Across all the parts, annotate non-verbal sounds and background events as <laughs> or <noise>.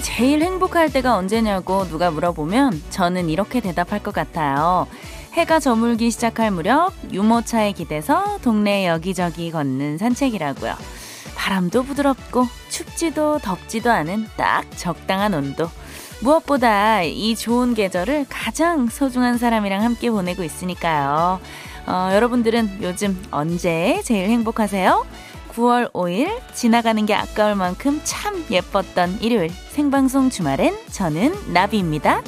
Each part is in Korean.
제일 행복할 때가 언제냐고 누가 물어보면 저는 이렇게 대답할 것 같아요. 해가 저물기 시작할 무렵 유모차에 기대서 동네 여기저기 걷는 산책이라고요. 바람도 부드럽고 춥지도 덥지도 않은 딱 적당한 온도. 무엇보다 이 좋은 계절을 가장 소중한 사람이랑 함께 보내고 있으니까요. 어, 여러분들은 요즘 언제 제일 행복하세요? 9월 5일 지나가는 게 아까울 만큼 참 예뻤던 일요일 생방송 주말엔 저는 나비입니다.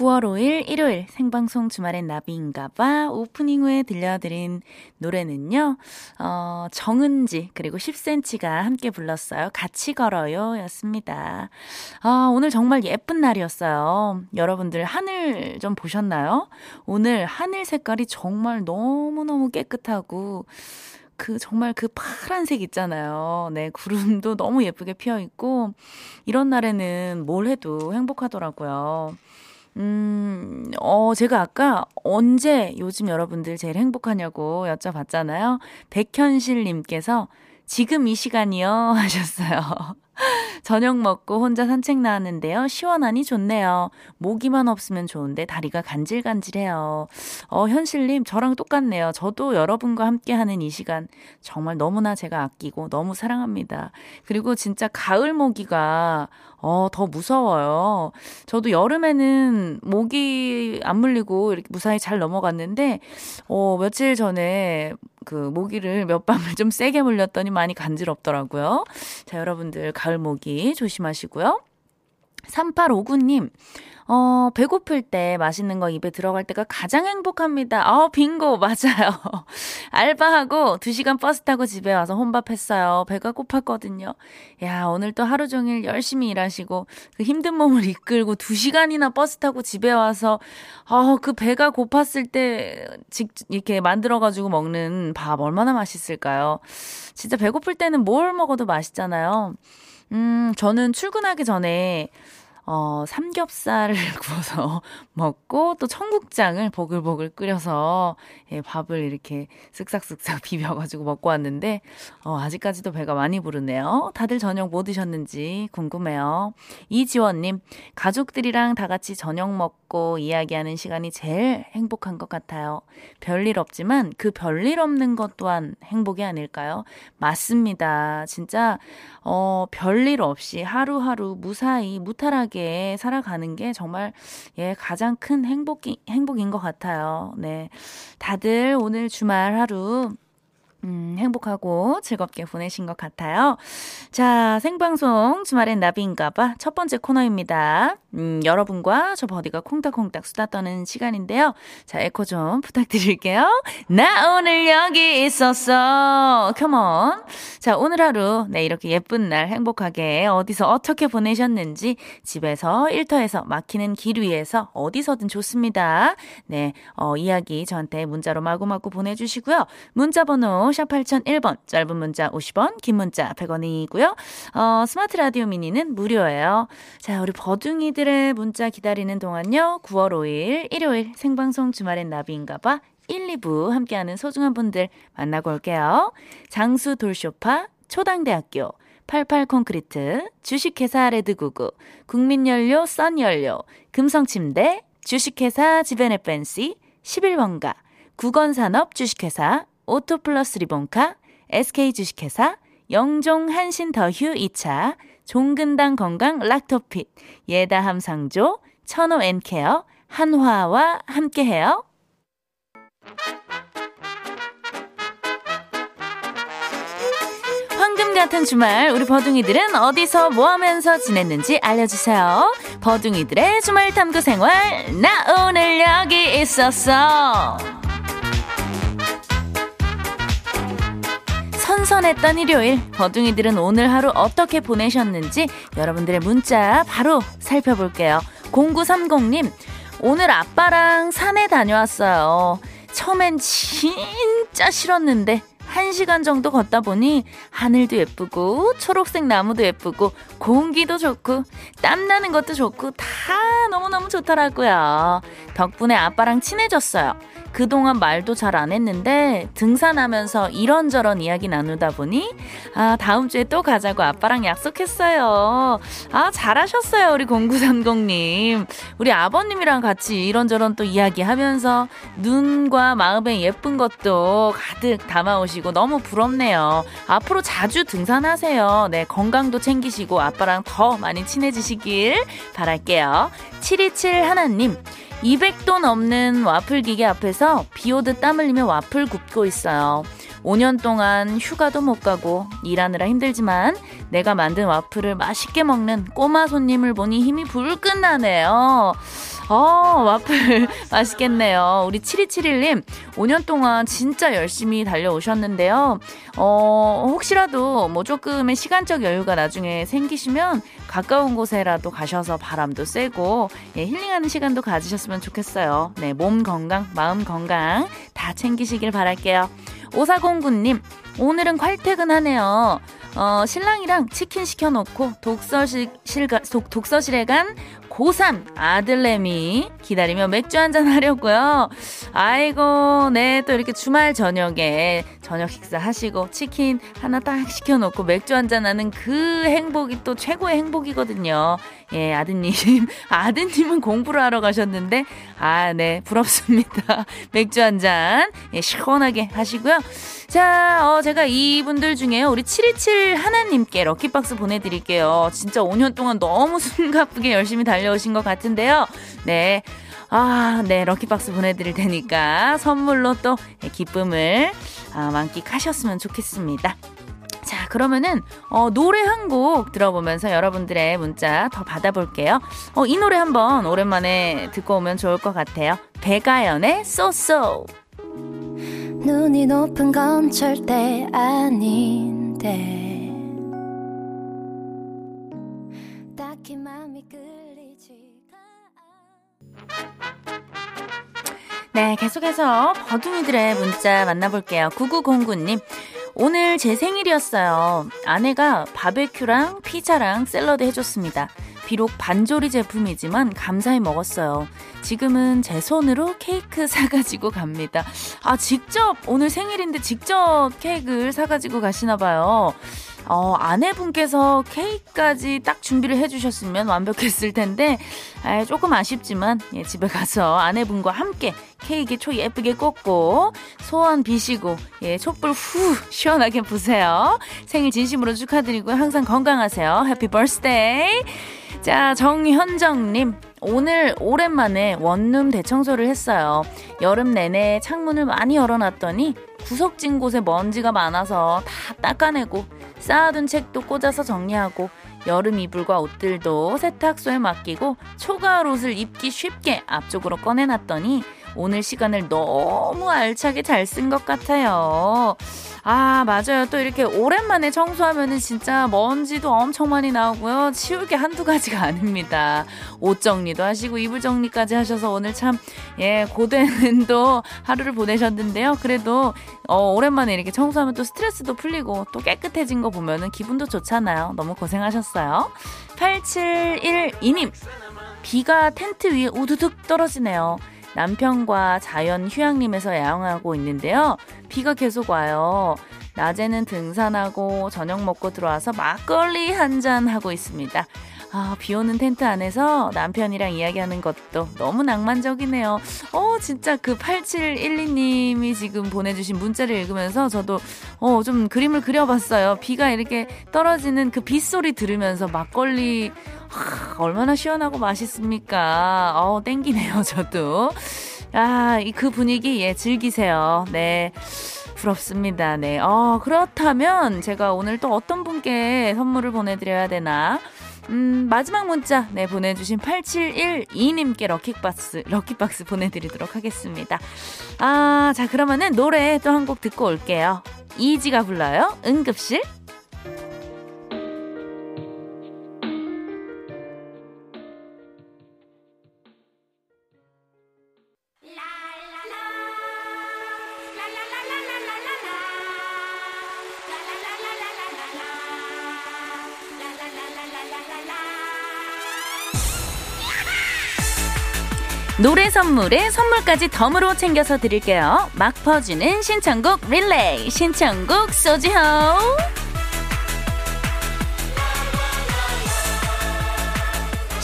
9월 5일 일요일 생방송 주말엔 나비인가봐 오프닝 후에 들려드린 노래는요, 어, 정은지 그리고 10cm가 함께 불렀어요. 같이 걸어요 였습니다. 아, 오늘 정말 예쁜 날이었어요. 여러분들 하늘 좀 보셨나요? 오늘 하늘 색깔이 정말 너무 너무 깨끗하고 그 정말 그 파란색 있잖아요. 네, 구름도 너무 예쁘게 피어 있고 이런 날에는 뭘 해도 행복하더라고요. 음, 어, 제가 아까 언제 요즘 여러분들 제일 행복하냐고 여쭤봤잖아요. 백현실님께서 지금 이 시간이요 <laughs> 하셨어요. 저녁 먹고 혼자 산책 나왔는데요. 시원하니 좋네요. 모기만 없으면 좋은데 다리가 간질간질해요. 어, 현실님, 저랑 똑같네요. 저도 여러분과 함께하는 이 시간 정말 너무나 제가 아끼고 너무 사랑합니다. 그리고 진짜 가을 모기가 어, 더 무서워요. 저도 여름에는 모기 안 물리고 이렇게 무사히 잘 넘어갔는데, 어, 며칠 전에 그 모기를 몇 밤을 좀 세게 물렸더니 많이 간지럽더라고요. 자, 여러분들 가을 모기 조심하시고요. 3859님, 어, 배고플 때 맛있는 거 입에 들어갈 때가 가장 행복합니다. 어, 빙고, <laughs> 맞아요. 알바하고 2시간 버스 타고 집에 와서 혼밥했어요. 배가 고팠거든요. 야, 오늘 또 하루 종일 열심히 일하시고, 그 힘든 몸을 이끌고 2시간이나 버스 타고 집에 와서, 어, 그 배가 고팠을 때, 직, 이렇게 만들어가지고 먹는 밥 얼마나 맛있을까요? 진짜 배고플 때는 뭘 먹어도 맛있잖아요. 음, 저는 출근하기 전에 어, 삼겹살을 <laughs> 구워서 먹고 또 청국장을 보글보글 끓여서 예, 밥을 이렇게 쓱싹쓱싹 <laughs> 비벼가지고 먹고 왔는데 어, 아직까지도 배가 많이 부르네요. 다들 저녁 뭐 드셨는지 궁금해요. 이지원님, 가족들이랑 다 같이 저녁 먹고 이야기하는 시간이 제일 행복한 것 같아요. 별일 없지만 그 별일 없는 것 또한 행복이 아닐까요? 맞습니다. 진짜 어, 별일 없이 하루하루 무사히 무탈하게 살아가는 게 정말 예, 가장 큰 행복이, 행복인 것 같아요. 네. 다들 오늘 주말 하루 음, 행복하고 즐겁게 보내신 것 같아요. 자, 생방송 주말엔 나비인가봐 첫 번째 코너입니다. 음, 여러분과 저 버디가 콩닥콩닥 수다 떠는 시간인데요. 자, 에코 좀 부탁드릴게요. 나 오늘 여기 있었어. 컴온. 자, 오늘 하루, 네, 이렇게 예쁜 날 행복하게 어디서 어떻게 보내셨는지 집에서 일터에서 막히는 길 위에서 어디서든 좋습니다. 네, 어, 이야기 저한테 문자로 마구마구 보내주시고요. 문자 번호 샵 8001번, 짧은 문자 50원, 긴 문자 100원이고요. 어, 스마트 라디오 미니는 무료예요. 자, 우리 버둥이들 의 문자 기다리는 동안요. 9월 5일 일요일 생방송 주말엔 나비인가봐 1, 2부 함께하는 소중한 분들 만나고 올게요. 장수 돌쇼파, 초당대학교, 88 콘크리트, 주식회사 레드구구, 국민연료 썬연료, 금성침대, 주식회사 지벤에프앤씨, 11번가, 국건산업 주식회사, 오토플러스 리본카, SK 주식회사, 영종 한신 더휴 2차, 종근당 건강 락토핏, 예다함 상조, 천호 앤케어, 한화와 함께해요. 황금 같은 주말 우리 버둥이들은 어디서 뭐 하면서 지냈는지 알려주세요. 버둥이들의 주말 탐구 생활 나 오늘 여기 있었어. 선선했던 일요일 버둥이들은 오늘 하루 어떻게 보내셨는지 여러분들의 문자 바로 살펴볼게요. 0930님 오늘 아빠랑 산에 다녀왔어요. 처음엔 진짜 싫었는데 한 시간 정도 걷다 보니 하늘도 예쁘고 초록색 나무도 예쁘고 공기도 좋고 땀나는 것도 좋고 다 너무너무 좋더라고요. 덕분에 아빠랑 친해졌어요. 그동안 말도 잘 안 했는데 등산하면서 이런저런 이야기 나누다 보니 아 다음 주에 또 가자고 아빠랑 약속했어요. 아 잘하셨어요 우리 0930님. 우리 아버님이랑 같이 이런저런 또 이야기하면서 눈과 마음에 예쁜 것도 가득 담아오시고 너무 부럽네요. 앞으로 자주 등산하세요. 네 건강도 챙기시고 아빠랑 더 많이 친해지시길 바랄게요. 727 하나님. 200도 넘는 와플 기계 앞에서 비 오듯 땀 흘리며 와플 굽고 있어요. 5년 동안 휴가도 못 가고 일하느라 힘들지만 내가 만든 와플을 맛있게 먹는 꼬마 손님을 보니 힘이 불끈 나네요. 어, 와플 <laughs> 맛있겠네요. 우리 7271님, 5년 동안 진짜 열심히 달려오셨는데요. 어, 혹시라도 뭐 조금의 시간적 여유가 나중에 생기시면 가까운 곳에라도 가셔서 바람도 쐬고 예, 힐링하는 시간도 가지셨으면 좋겠어요. 네, 몸 건강, 마음 건강 다 챙기시길 바랄게요. 5409님, 오늘은 콸퇴근하네요. 어, 신랑이랑 치킨 시켜놓고 독서실, 독, 독서실에 간 고3 아들내미 기다리며 맥주 한잔 하려고요. 아이고, 네, 또 이렇게 주말 저녁에 저녁 식사 하시고 치킨 하나 딱 시켜놓고 맥주 한잔 하는 그 행복이 또 최고의 행복이거든요. 예, 아드님. <laughs> 아드님은 공부를 하러 가셨는데, 아, 네, 부럽습니다. <laughs> 맥주 한 잔, 예, 시원하게 하시고요. 자, 어, 제가 이분들 중에요. 우리 727 하나님께 럭키박스 보내드릴게요. 진짜 5년 동안 너무 <laughs> 숨가쁘게 열심히 달려오신 것 같은데요. 네. 아, 네, 럭키박스 보내드릴 테니까 선물로 또 기쁨을 아, 만끽하셨으면 좋겠습니다. 자, 그러면은, 어, 노래 한 곡 들어보면서 여러분들의 문자 더 받아볼게요. 어, 이 노래 한번 오랜만에 듣고 오면 좋을 것 같아요. 배가연의 쏘쏘. 눈이 높은 건 절대 아닌데. 딱히 마음이 끌리지가 네, 계속해서 버둥이들의 문자 만나볼게요. 9909님. 오늘 제 생일이었어요. 아내가 바베큐랑 피자랑 샐러드 해줬습니다. 비록 반조리 제품이지만 감사히 먹었어요. 지금은 제 손으로 케이크 <laughs> 사가지고 갑니다. 아, 직접, 오늘 생일인데 직접 케이크를 사가지고 가시나봐요. 어, 아내분께서 케이크까지 딱 준비를 해주셨으면 완벽했을 텐데, 아, 조금 아쉽지만, 예, 집에 가서 아내분과 함께 케이크 초 예쁘게 꽂고, 소원 비시고, 예, 촛불 후, 시원하게 부세요. 생일 진심으로 축하드리고, 항상 건강하세요. 해피 버스데이! 자, 정현정님. 오늘 오랜만에 원룸 대청소를 했어요. 여름 내내 창문을 많이 열어놨더니 구석진 곳에 먼지가 많아서 다 닦아내고 쌓아둔 책도 꽂아서 정리하고 여름 이불과 옷들도 세탁소에 맡기고 초가을 옷을 입기 쉽게 앞쪽으로 꺼내놨더니 오늘 시간을 너무 알차게 잘 쓴 것 같아요. 아, 맞아요. 또 이렇게 오랜만에 청소하면은 진짜 먼지도 엄청 많이 나오고요. 치울 게 한두 가지가 <laughs> 아닙니다. 옷 정리도 하시고 이불 정리까지 하셔서 오늘 참, 예, 고된 또 하루를 보내셨는데요. 그래도, 어, 오랜만에 이렇게 청소하면 또 스트레스도 풀리고 또 깨끗해진 거 보면은 기분도 좋잖아요. 너무 고생하셨어요. 8712님. 비가 텐트 위에 우두둑 떨어지네요. 남편과 자연 휴양림에서 야영하고 있는데요. 비가 계속 와요. 낮에는 등산하고 저녁 먹고 들어와서 막걸리 한 잔 하고 있습니다. 아, 비 오는 텐트 안에서 남편이랑 이야기하는 것도 너무 낭만적이네요. 어, 진짜 그 8712님이 지금 보내주신 문자를 읽으면서 저도 어, 좀 그림을 그려봤어요. 비가 이렇게 떨어지는 그 빗소리 들으면서 막걸리 하, 얼마나 시원하고 맛있습니까? 어, 땡기네요, <laughs> 저도. 아, 그 분위기, 예, 즐기세요. 네. 부럽습니다. 네. 어, 그렇다면 제가 오늘 또 어떤 분께 선물을 보내드려야 되나? 음, 마지막 문자, 네, 보내주신 8712님께 럭키박스, 럭키박스 보내드리도록 하겠습니다. 아, 자, 그러면은 노래 또 한 곡 듣고 올게요. 이지가 불러요. 응급실. 노래 선물에 선물까지 덤으로 챙겨서 드릴게요. 막 퍼주는 신청곡 릴레이 신청곡 소지호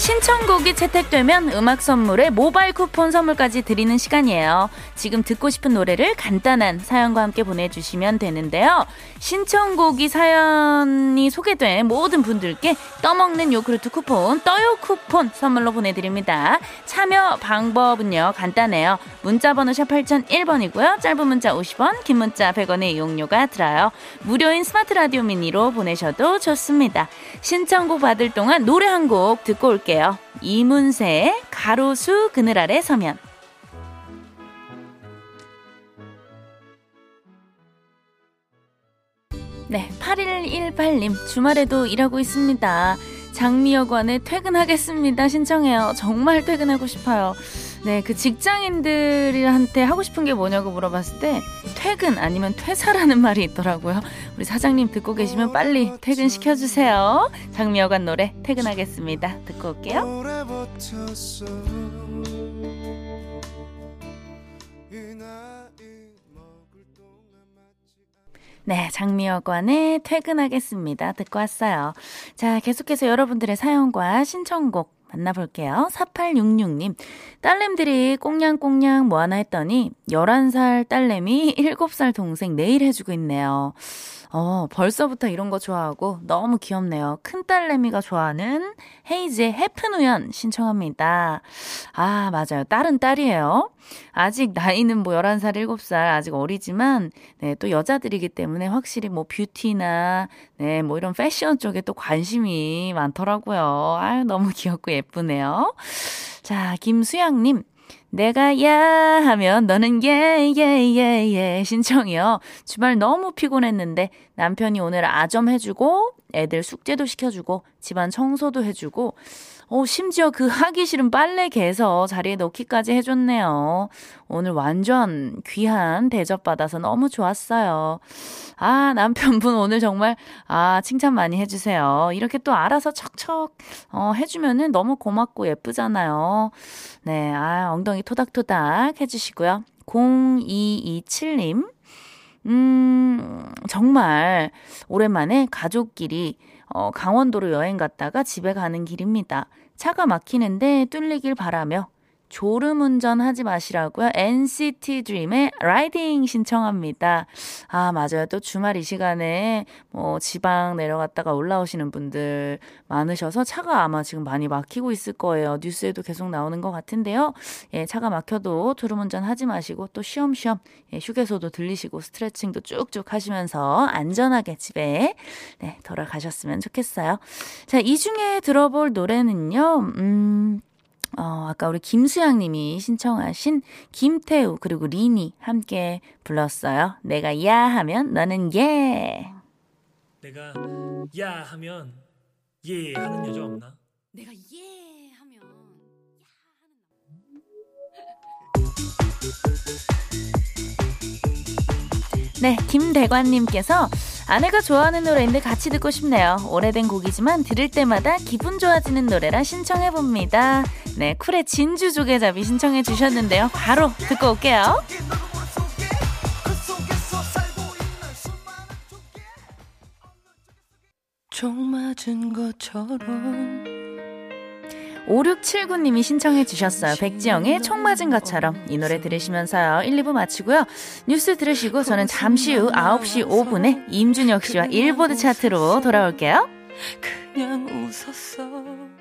신청곡이 채택되면 음악 선물에 모바일 쿠폰 선물까지 드리는 시간이에요. 지금 듣고 싶은 노래를 간단한 사연과 함께 보내주시면 되는데요. 신청곡이 사연이 소개된 모든 분들께 떠먹는 요크루트 쿠폰, 떠요 쿠폰 선물로 보내드립니다. 참여 방법은요, 간단해요. 문자번호 샵 8001번이고요. 짧은 문자 50원, 긴 문자 100원의 이용료가 들어요. 무료인 스마트 라디오 미니로 보내셔도 좋습니다. 신청곡 받을 동안 노래 한 곡 듣고 올게요. 이문세의 가로수 그늘 아래 서면. 네, 8118님, 주말에도 일하고 있습니다. 장미여관에 퇴근하겠습니다. 신청해요. 정말 퇴근하고 싶어요. 네, 그 직장인들한테 하고 싶은 게 뭐냐고 물어봤을 때 퇴근 아니면 퇴사라는 <laughs> 말이 있더라고요. 우리 사장님 듣고 계시면 빨리 퇴근 시켜주세요. 장미여관 노래 퇴근하겠습니다. 듣고 올게요. 네, 장미여관에 퇴근하겠습니다. 듣고 왔어요. 자, 계속해서 여러분들의 사연과 신청곡 만나볼게요. 4866님. 딸내미들이 꽁냥꽁냥 뭐 하나 했더니 11살 딸내미 7살 동생 내일 해주고 있네요. 어, 벌써부터 이런 거 좋아하고 너무 귀엽네요. 큰 딸내미가 좋아하는 헤이즈의 해픈 우연 신청합니다. 아, 맞아요. 딸은 딸이에요. 아직 나이는 뭐 11살, 7살 아직 어리지만 네, 또 여자들이기 때문에 확실히 뭐 뷰티나 네, 뭐 이런 패션 쪽에 또 관심이 많더라고요. 아유, 너무 귀엽고 예쁘네요. 자, 김수양 님. 내가 야 하면 너는 예, 예, 예, 예 신청이요. 주말 너무 피곤했는데 남편이 오늘 아점 해주고 애들 숙제도 시켜주고 집안 청소도 해주고 어, 심지어 그 하기 싫은 빨래 개서 자리에 넣기까지 해줬네요. 오늘 완전 귀한 대접받아서 너무 좋았어요. 아, 남편분 오늘 정말, 아, 칭찬 많이 해주세요. 이렇게 또 알아서 척척, 어, 해주면은 너무 고맙고 예쁘잖아요. 네, 아, 엉덩이 토닥토닥 해주시고요. 0227님. 음, 정말 오랜만에 가족끼리 어, 강원도로 여행 갔다가 집에 가는 길입니다. 차가 막히는데 뚫리길 바라며 졸음 운전 하지 마시라고요. NCT 드림의 라이딩 신청합니다. 아, 맞아요. 또 주말 이 시간에 뭐 지방 내려갔다가 올라오시는 분들 많으셔서 차가 아마 지금 많이 막히고 있을 거예요. 뉴스에도 계속 나오는 것 같은데요. 예, 차가 막혀도 졸음 운전 하지 마시고 또 쉬엄쉬엄 예, 휴게소도 들리시고 스트레칭도 쭉쭉 하시면서 안전하게 집에 네, 돌아가셨으면 좋겠어요. 자, 이 중에 들어볼 노래는요. 음, 어, 아까 우리 김수양 님이 신청하신 김태우 그리고 리니 함께 불렀어요. 내가 야 하면 너는 예. 내가 야 하면 예 하는 여자 없나? 내가 예 하면 야 하는 네, 김대관 님께서 아내가 좋아하는 노래인데 같이 듣고 싶네요. 오래된 곡이지만 들을 때마다 기분 좋아지는 노래라 신청해봅니다. 네, 쿨의 진주 조개잡이 신청해 주셨는데요. 바로 듣고 올게요. 종 맞은 것처럼 5679님이 신청해 주셨어요. 백지영의 총 맞은 것처럼 이 노래 들으시면서요. 1, 2부 마치고요. 뉴스 들으시고 저는 잠시 후 9시 5분에 임준혁 씨와 일보드 차트로 돌아올게요. 그냥 웃었어.